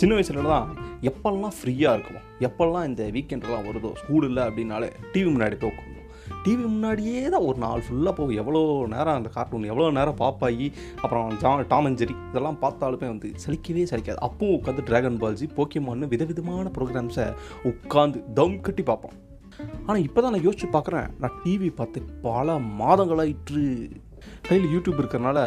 சின்ன வயசுல தான் எப்பெல்லாம் ஃப்ரீயாக இருக்குமோ எப்பெல்லாம் இந்த வீக்கெண்டெல்லாம் வருதோ ஸ்கூல் இல்லை அப்படின்னாலே டிவி முன்னாடி போய் உட்காந்து டிவி முன்னாடியே தான் ஒரு நாள் ஃபுல்லாக போகும். எவ்வளோ நேரம் அந்த கார்ட்டூன் எவ்வளோ நேரம் பாப்பாயி அப்புறம் ஜா டாம் அண்ட் ஜெரி இதெல்லாம் பார்த்தாலுமே வந்து சலிக்கவே சலிக்காது. அப்பவும் உட்காந்து ட்ராகன் பால்ஜி போக்கியமான்னு விதவிதமான ப்ரோக்ராம்ஸை உட்காந்து தம் கட்டி பார்ப்போம். ஆனால் இப்போ தான் நான் யோசிச்சு பார்க்குறேன். நான் டிவி பார்த்து பல மாதங்களாயிற்று. கையில் யூடியூப் இருக்கிறனால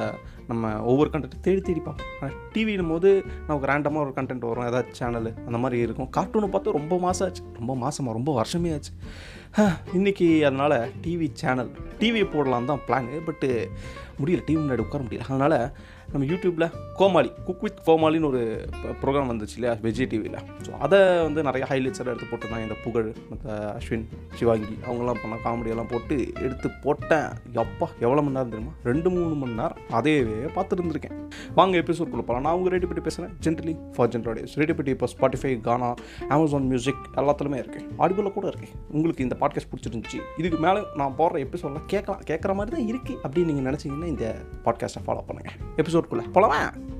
நம்ம ஒவ்வொரு கண்டென்ட் தேடி தேடி பார்ப்போம். ஆனால் டிவினும் போது நமக்கு ரேண்டமாக ஒரு கண்டென்ட் வரும். ஏதாச்சும் சேனல் அந்த மாதிரி இருக்கும். கார்ட்டூனை பார்த்தா ரொம்ப மாதம் ஆச்சு. ரொம்ப மாதமாக ரொம்ப வருஷமே ஆச்சு. இன்றைக்கி அதனால் டிவி சேனல் டிவி போடலாம் தான் பிளான் பட்டு முடியல டிவி முன்னாடி உட்கார முடியல. அதனால் நம்ம யூடியூப்பில் கோமாளி குக் வித் கோமாளின்னு ஒரு ப்ரோக்ராம் வந்துச்சு இல்லையா? விஜய் டிவியில் ஸோ அதை வந்து நிறைய ஹைலைட்ஸ் எல்லாம் எடுத்து போட்டிருந்தாங்க. இந்த புகழ் மற்ற அஸ்வின் சிவாங்கி அவங்கெல்லாம் பண்ண காமெடியெல்லாம் போட்டு எடுத்து போட்டேன். எப்பா எவ்வளோ மணி நேரம் தெரியுமா? ரெண்டு மூணு மணி நேரம். அதையவே பார்த்துட்டு இருந்திருக்கேன். வாங்க எபிசோட் போகலாம் நான் உங்கள் ரேடியோ பற்றி பேசுகிறேன் ஜென்ரலி ஃபார் ஜென்ரேடியஸ் ரேடியோ பற்றி இப்போ ஸ்பாட்டிஃபை கானா அமேசான் மியூசிக் எல்லாத்துலேயுமே இருக்கேன் ஆடியோவில் கூட இருக்கேன் உங்களுக்கு இந்த பாட்காஸ்ட் பிடிச்சிருந்துச்சி. இதுக்கு மேலே நான் போடுற எபிசோடெலாம் கேட்கலாம். கேட்குற மாதிரி தான் இருக்குது அப்படின்னு நீங்கள் நினச்சிங்கன்னா இந்த பாட்காஸ்ட்டை ஃபாலோ பண்ணுங்கள் dúrculas.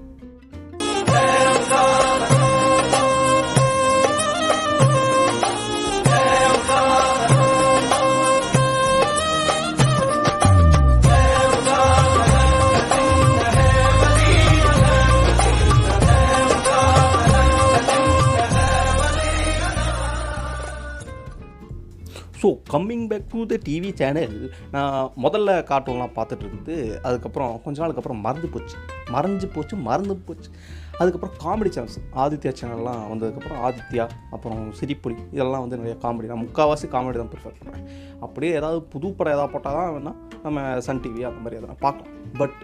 Coming back to the TV channel நான் முதல்ல கார்ட்டூன்லாம் பார்த்துட்டு இருந்து அதுக்கப்புறம் கொஞ்ச நாளுக்கு அப்புறம் மறந்து போச்சு. மறைஞ்சு போச்சு மறந்து போச்சு. அதுக்கப்புறம் காமெடி சேனல்ஸ் ஆதித்யா சேனல்லாம் வந்ததுக்கப்புறம் ஆதித்யா அப்புறம் சிரிப்புலி இதெல்லாம் வந்து நிறைய காமெடி நான் முக்கால்வாசி காமெடி தான் ப்ரிஃபர் பண்ணுறேன் அப்படியே ஏதாவது புது படம் ஏதாவது போட்டால் தான் வேணால் நம்ம சன் டிவி அந்த மாதிரி எதனா பார்க்கலாம். பட்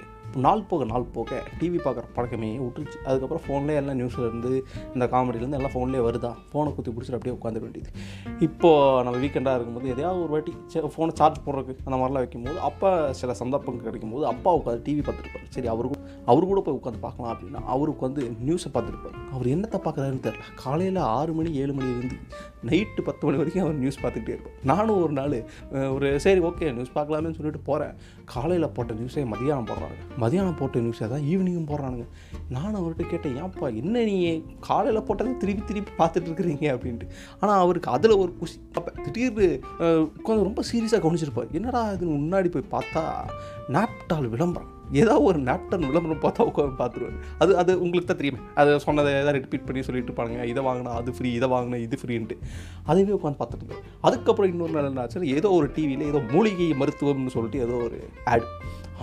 நாள் போக நாள் போக டிவி பார்க்குற பழக்கமே விட்டுருச்சு. அதுக்கப்புறம் ஃபோன்லேயே எல்லாம் நியூஸ்லேருந்து இந்த காமெடியிலேருந்து எல்லாம் ஃபோன்லேயே வருதா? ஃபோனை குத்தி பிடிச்சிட்டு அப்படியே உட்காந்துட வேண்டியது. இப்போது நம்ம வீக்கெண்டாக இருக்கும்போது எதையாவது ஒரு வாட்டி ஃபோனை சார்ஜ் போடுறதுக்கு அந்த மாதிரிலாம் வைக்கும்போது அப்போ சில சந்தர்ப்பங்கள் கிடைக்கும்போது அப்பா உட்காந்து டிவி பார்த்துருப்பாரு சரி அவரு கூட அவரு கூட போய் உட்காந்து பார்க்கலாம் அப்படின்னா அவரு உட்காந்து நியூஸை பார்த்துருப்பாரு அவர் என்னத்தை பார்க்குறாருன்னு தெரில காலையில் ஆறு மணி ஏழு மணிலேருந்து நைட்டு பத்து மணி வரைக்கும் அவர் நியூஸ் பார்த்துக்கிட்டே இருப்பார். நானும் ஒரு நாள் ஒரு சரி ஓகே நியூஸ் பார்க்கலாமேன்னு சொல்லிட்டு போகிறேன் காலையில் போட்ட நியூஸே மதியானம் போடுறாங்க. மதியானம் போட்ட நியூஸை தான் ஈவினிங்கும் போடுறானுங்க. நான் அவர்கிட்ட கேட்டேன் ஏன்ப்பா என்ன நீ காலையில் போட்டதை திருப்பி திருப்பி பார்த்துட்டு இருக்கிறீங்க? அப்படின்ட்டு. ஆனால் அவருக்கு அதில் ஒரு குஷி அப்போ திடீர்னு உட்காந்து ரொம்ப சீரியஸாக கவனிச்சிருப்பார். என்னடா இதுன்னு முன்னாடி போய் பார்த்தா நாப்டால் விளம்பரம். ஏதோ ஒரு நாப்டன் விளம்பரம் பார்த்தா உட்காந்து பார்த்துருவாரு அது அது உங்களுக்கு தான் தெரியுமே. அதை சொன்னதை ஏதாவது ரிப்பீட் பண்ணி சொல்லிட்டு இருப்பாங்க இதை வாங்கினா அது ஃப்ரீ இதை வாங்கினா இது ஃப்ரீன்ட்டு அதையே உட்காந்து பார்த்துட்டு இருந்தேன். அதுக்கப்புறம் இன்னொரு நாள் என்ன ஆச்சுன்னா ஏதோ ஒரு டிவியில் ஏதோ மூலிகை மருத்துவம்னு சொல்லிட்டு ஏதோ ஒரு ஆட்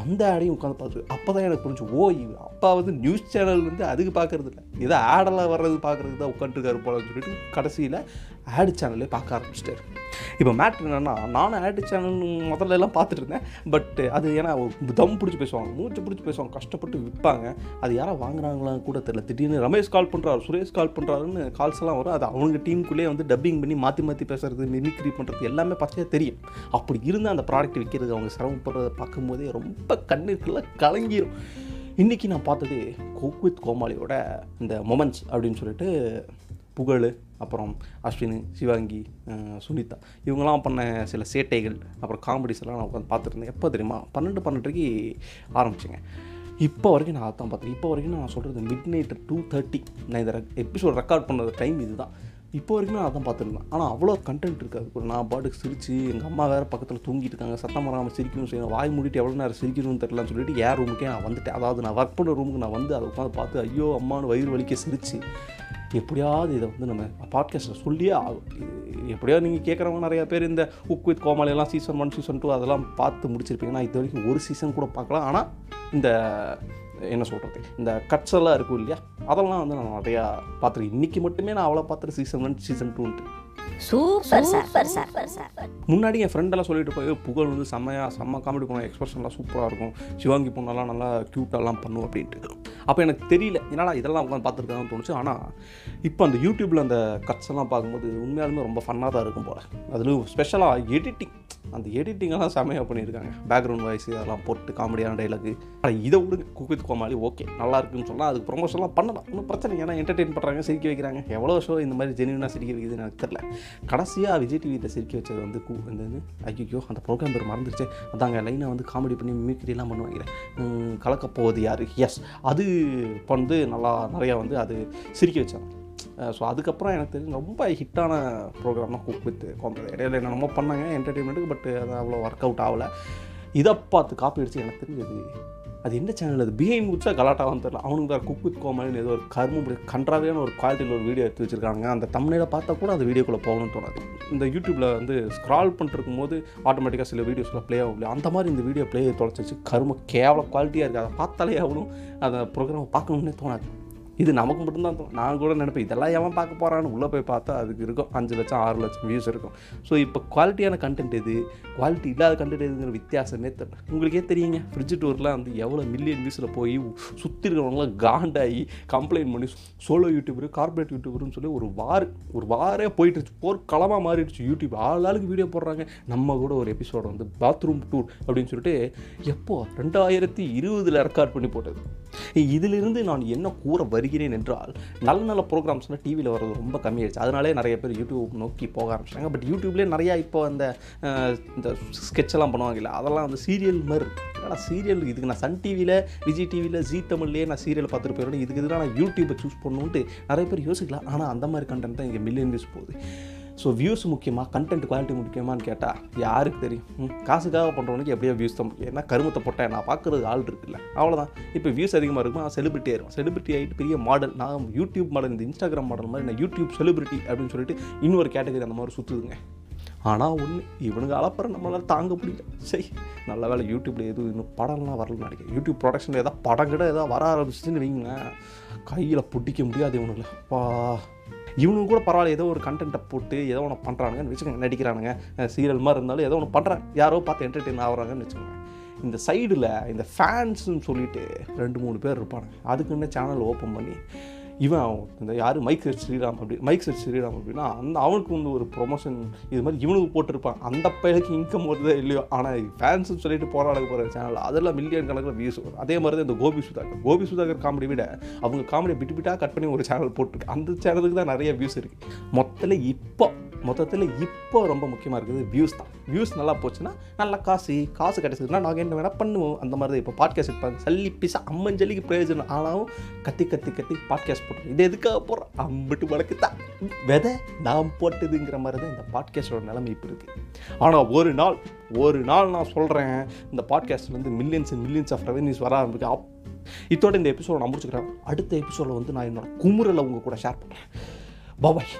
அந்த ஆடையும் உட்காந்து பார்த்து அப்போ தான் எனக்கு புரிஞ்சு ஓ இவ அப்பா வந்து நியூஸ் சேனல் வந்து அதுக்கு பார்க்கறது இல்லை ஏதோ ஆடெல்லாம் வர்றது பார்க்குறதுக்கு தான் உட்காந்துருக்காரு போலன்னு சொல்லிட்டு கடைசியில் ஆடு சேனலே பார்க்க ஆரம்பிச்சிட்டாரு. இப்போ மேட்ரு என்னென்னா நானும் ஆடு சேனல் முதல்ல எல்லாம் பார்த்துட்டு இருந்தேன். பட் அது ஏன்னா தம் பிடிச்சி பேசுவாங்க மூச்சு பிடிச்சி பேசுவாங்க கஷ்டப்பட்டு விற்பாங்க அது யாரோ வாங்குறாங்களான்னு கூட தெரியல. திடீர்னு ரமேஷ் கால் பண்ணுறாரு சுரேஷ் கால் பண்ணுறாருன்னு கால்ஸ் எல்லாம் வரும். அது அவங்க டீமுக்குள்ளேயே வந்து டப்பிங் பண்ணி மாற்றி மாற்றி பேசுறது மிமிக்ரி பண்ணுறது எல்லாமே பச்சையாக தெரியும். அப்படி இருந்தால் அந்த ப்ராடக்ட் விற்கிறது அவங்க சிரமப்படுறத பார்க்கும்போதே ரொம்ப கண்ணுக்குள்ளே கலங்கிரும். இன்றைக்கி நான் பார்த்தது கோக் வித் கோமாளியோட இந்த மொமெண்ட்ஸ் அப்படின்னு சொல்லிட்டு புகழ் அப்புறம் அஸ்வின் சிவாங்கி சுனிதா. இவங்கெல்லாம் பண்ண சில சேட்டைகள் அப்புறம் காமெடிஸ் எல்லாம் நான் உட்காந்து பார்த்துருந்தேன். எப்போ தெரியுமா? பன்னெண்டு பன்னெண்டரைக்கு ஆரம்பிச்சேங்க. இப்போ வரைக்கும் நான் அதான் பார்த்தேன் இப்போ வரைக்கும் நான் சொல்கிறது மிட் நைட் டூ தேர்ட்டி நான் இந்த எபிசோட் ரெக்கார்ட் பண்ணுற டைம் இதுதான். இப்போ வரைக்கும் நான் அதான் பார்த்துருந்தேன் ஆனால் அவ்வளோ கண்டென்ட் இருக்காது ஒரு நான் பாட்டுக்கு சிரித்து எங்கள் அம்மா வேறு பக்கத்தில் தூங்கிட்டு இருக்காங்க. சத்தம் வராமல் சிரிக்கணும் செய்யணும் வாய் மூடிட்டு எவ்வளோ நேரம் சிரிக்கணும்னு தெரியலன்னு சொல்லிட்டு ஏன் ரூமுக்கே நான் வந்துட்டேன். அதாவது நான் ஒர்க் பண்ணுற ரூமுக்கு நான் வந்து அதை உட்காந்து பார்த்து ஐயோ அம்மானு வயிறு வலிக்க சிரித்து எப்படியாவது இதை வந்து நம்ம பாட்காஸ்ட்டில் சொல்லியே ஆகும். எப்படியாவது நீங்கள் கேட்குறவங்க நிறையா பேர் இந்த உக் வித் கோமாளியெல்லாம் சீசன் ஒன் சீசன் டூ அதெல்லாம் பார்த்து முடிச்சிருப்பீங்க. நான் இது வரைக்கும் ஒரு சீசன் கூட பார்க்கலாம் ஆனால் இந்த என்ன சொல்கிறது இந்த கட்ஸ் எல்லாம் இருக்கும் இல்லையா? அதெல்லாம் வந்து நான் நிறையா பார்த்துருக்கேன் இன்றைக்கி மட்டுமே நான் அவ்வளோ பார்த்துருக்கேன் சீசன் ஒன் சீசன் டூன்ட்டு சூப்பர் சார் சார் சார் முன்னாடி என் ஃப்ரெண்டெல்லாம் சொல்லிட்டு போய் புகழ் வந்து செம்மையாக செம்ம காமெடி பண்ணும் எக்ஸ்பிரஷன்லாம் சூப்பராக இருக்கும். சிவாங்கி பொண்ணெல்லாம் நல்லா க்யூட்டாலாம் பண்ணும் அப்படின்ட்டு. அப்போ எனக்கு தெரியல என்னடா இதெல்லாம் உட்காந்து பார்த்துருக்காங்கன்னு தோணுச்சு. ஆனால் இப்போ அந்த யூடியூப்பில் அந்த கட்ஸ் எல்லாம் பார்க்கும்போது உண்மையாலுமே ரொம்ப ஃபன்னாக தான் இருக்கும் போல். அதுலேயும் ஸ்பெஷலாக எடிட்டிங் அந்த எடிட்டிங்கெல்லாம் செமையாக பண்ணியிருக்காங்க. பேக்ரவுண்ட் வாய்ஸ் அதெல்லாம் போட்டு காமெடியான டைலாக் ஆனால் இதை விடுங்க குக் கோமாளி ஓகே நல்லா இருக்குன்னு சொன்னால் அதுக்கு ப்ரொமோஷன்லாம் பண்ணலாம். ஒன்றும் பிரச்சனை இல்லை. ஏன்னா என்டர்டெயின் பண்ணுறாங்க சிரிக்க வைக்கிறாங்க. எவ்வளோ ஷோ இந்த மாதிரி ஜெனியூனாக சிரிக்க வைக்குதுன்னு எனக்கு தெரியல. கடைசியாக விஜய் டிவியில் சிரிக்க வச்சது வந்து கூ இந்த ஐயோ அந்த ப்ரோக்ராம் பேர் மறந்துருச்சு. அதாங்க லைனை வந்து காமெடி பண்ணி மிமிக்ரிலாம் பண்ணுவாங்க. கலக்க கலக்கப் போவது யார்? எஸ் அது வந்து நல்லா நிறையா வந்து அது சிரிக்க வச்சாங்க. ஸோ அதுக்கப்புறம் எனக்கு தெரிஞ்சு ரொம்ப ஹிட்டான ப்ரோக்ராம் தான் குக் வித் கோம்பது இடையில என்னென்னமோ பண்ணாங்க என்டர்டெயின்மெண்ட்டுக்கு பட் அது அவ்வளோ ஒர்க் அவுட் ஆகலை. இதை பார்த்து காப்பி அடிச்சு எனக்கு தெரிஞ்சது அது என்ன சேனல் அது? பிஹைண்ட் முடிச்சா கலாட்டாவான்னு தெரியல அவனுக்கு வேறு குக் வித் கோமலின்னு ஏதோ ஒரு கருமம் கன்றாவையான ஒரு குவாலிட்டியில் ஒரு வீடியோ எடுத்து வச்சுருக்காங்க அந்த தமிழில் பார்த்தா கூட அந்த வீடியோக்குள்ளே போகணும்னு தோணாது. இந்த யூடியூப்பில் வந்து ஸ்க்ரால் பண்ணிருக்கும் போது ஆட்டோமேட்டிக்காக சில வீடியோஸ்லாம் ப்ளே ஆகும் இல்லையா? அந்த மாதிரி இந்த வீடியோ ப்ளே தொலைச்சிச்சு கரும கேவல குவாலிட்டியாக இருக்குது அதை பார்த்தாலே அவனும் அந்த ப்ரோக்ராமை பார்க்கணுன்னே தோணாது. இது நமக்கு மட்டும்தான் தோணும். நான் கூட நினைப்பேன் இதெல்லாம் எவன் பார்க்க போகிறான்னு உள்ளே போய் பார்த்தா அதுக்கு இருக்கும். அஞ்சு லட்சம் ஆறு லட்சம் வியூஸ் இருக்கும். ஸோ இப்போ குவாலிட்டியான கண்டென்ட் எது? குவாலிட்டி இல்லாத கண்டென்ட் எதுங்கிற வித்தியாசமே தெரியல உங்களுக்கே தெரியுங்க. ஃப்ரிட்ஜ் டூர்லாம் வந்து எவ்வளோ மில்லியன் வியூஸில் போய் சுற்றி இருக்கிறவங்களாம் காண்டாகி கம்ப்ளைண்ட் பண்ணி சோலோ யூடியூபரு கார்பரேட் யூடியூபர்னு சொல்லி ஒரு வார் ஒரு வாரே போயிட்டுருச்சு. போர் களமாக மாறிடுச்சு யூடியூப் ஆள் ஆளுக்கு வீடியோ போடுறாங்க. நம்ம கூட ஒரு எபிசோட் வந்து பாத்ரூம் டூர் அப்படின்னு சொல்லிட்டு எப்போ? ரெண்டாயிரத்தி இருபதில் ரெக்கார்ட் பண்ணி போட்டது. இதிலிருந்து நான் என்ன கூற வரி வருகிறேன் என்றால் நல்ல நல்ல ப்ரோக்ராம்ஸ்னால் டிவியில் வர்றது ரொம்ப கம்மியாயிடுச்சு. அதனாலே நிறைய பேர் யூடியூப் நோக்கி போக ஆரம்பிச்சாங்க பட் யூடியூப்லேயே நிறையா இப்போ அந்த இந்த ஸ்கெட்செல்லாம் பண்ணுவாங்கல்ல அதெல்லாம் வந்து சீரியல் மாதிரி ஆனால் சீரியல் இதுக்கு நான் சன் டிவியில் விஜய் டிவியில் ஜீ தமிழ்லேயே நான் சீரியல் பார்த்துட்டு போயிடணும் இதுக்கு எதிராக நான் யூடியூப்பை சூஸ் பண்ணணுன்ட்டு நிறைய பேர் யோசிக்கலாம். ஆனால் அந்த மாதிரி கண்டென்ட் தான் இங்கே மில்லியன் வியூஸ் போகுது. ஸோ வியூஸ் முக்கியமாக கண்டென்ட் குவாலிட்டி முக்கியமான்னு கேட்டால் யாருக்கு தெரியும்? காசுக்காக பண்ணுறவனுக்கு எப்படியோ வியூஸ் தான் முக்கியம். ஏன்னா கருமத்தை போட்டேன் நான் பார்க்குறது ஆள் இருக்குல்ல. அவ்வளோதான் இப்போ வியூஸ் அதிகமாக இருக்கும்? செலிபிரிட்டி ஆயிரும். செலிபிரிட்டி ஆகிட்டு பெரிய மாடல் நான் யூடியூப் மாடல் இந்த இன்ஸ்டாகிராம் மாடல் மாதிரி நான் யூடியூப் செலிபிரிட்டி அப்படின்னு சொல்லிட்டு இன்னொரு கேட்டகரி அந்த மாதிரி சுற்றுதுங்க ஆனால் ஒன்று இவனுங்க அளப்புற நம்மளால் தாங்க முடியல. சரி நல்ல வேலை யூடியூப்பில் எதுவும் இன்னும் படம்லாம் வரலன்னு நினைக்கிறேன். யூடியூப் ப்ரொடக்ஷனில் ஏதாவது படம் கிட்ட ஏதாவது வர ஆரம்பிச்சிச்சுன்னு வைங்களேன். கையில் பிடிக்க முடியாது இவனுங்களை. பா இவனுங்க கூட பரவாயில்ல ஏதோ ஒரு கண்டென்ட்டை போட்டு ஏதோ ஒன்று பண்ணுறானுங்கன்னு வச்சுக்கோங்க நடிக்கிறானுங்க சீரியல் மாதிரி இருந்தாலும் ஏதோ ஒன்று பண்ணுறாங்க யாரோ பார்த்து என்டர்டெயின் ஆகுறாங்கன்னு வச்சுக்கோங்க. இந்த சைடில் இந்த ஃபேன்ஸுன்னு சொல்லிட்டு ரெண்டு மூணு பேர் இருப்பானுங்க. அதுக்குன்னு சேனல் ஓப்பன் பண்ணி இவன் அவன் இந்த யார்? மைக் செட் ஸ்ரீராம் அப்படி மைக் செட் ஸ்ரீராம் அப்படின்னா அந்த அவனுக்கு வந்து ஒரு ப்ரொமோஷன் இது மாதிரி இவனுக்கு போட்டிருப்பான். அந்த பையனுக்கு இன்கம் வருதோ இல்லையோ ஆனால் ஃபேன்ஸ்னு சொல்லிட்டு போராட போகிற சேனல் அதெல்லாம் மில்லியன் கணக்கில் வியூஸ் வரும். அதே மாதிரி தான் இந்த கோபி சுதாகர். கோபி சுதாகர் காமெடி விட அவங்க காமெடியை பிட்டு பிட்டாக கட் பண்ணி ஒரு சேனல் போட்டிருக்கு. அந்த சேனலுக்கு தான் நிறைய வியூஸ் இருக்குது மொத்தத்தில் இப்போ மொத்தத்தில் இப்போ ரொம்ப முக்கியமாக இருக்குது வியூஸ் தான். வியூஸ் நல்லா போச்சுன்னா நல்லா காசு காசு கிடைச்சதுன்னா நாங்கள் என்ன வேணால் பண்ணுவோம். அந்த மாதிரி தான் இப்போ பாட்காஸ்ட் இருப்பாங்க சல்லி பிசா அம்மஞ்சலிக்கு பிரயோஜனம். ஆனாலும் கத்தி கத்தி கத்தி பாட்காஸ்ட் போடுறோம் இது எதுக்காக போடுறோம்? அம்பிட்டு வழக்கு தான். விதை நாம் போட்டதுங்கிற மாதிரி தான் இந்த பாட்காஸ்டோட நிலைமை இப்போ இருக்குது ஆனால் ஒரு நாள் ஒரு நாள் நான் சொல்கிறேன் இந்த பாட்காஸ்ட்லேருந்து millions and millions of revenues வர ஆரம்பிக்கு. அப் இதோட இந்த எபிசோட நான் முடிச்சுக்கிறேன். அடுத்த எபிசோடில் வந்து நான் என்னோட குமுறலை உங்கள் கூட ஷேர் பண்ணுறேன் பாபாய்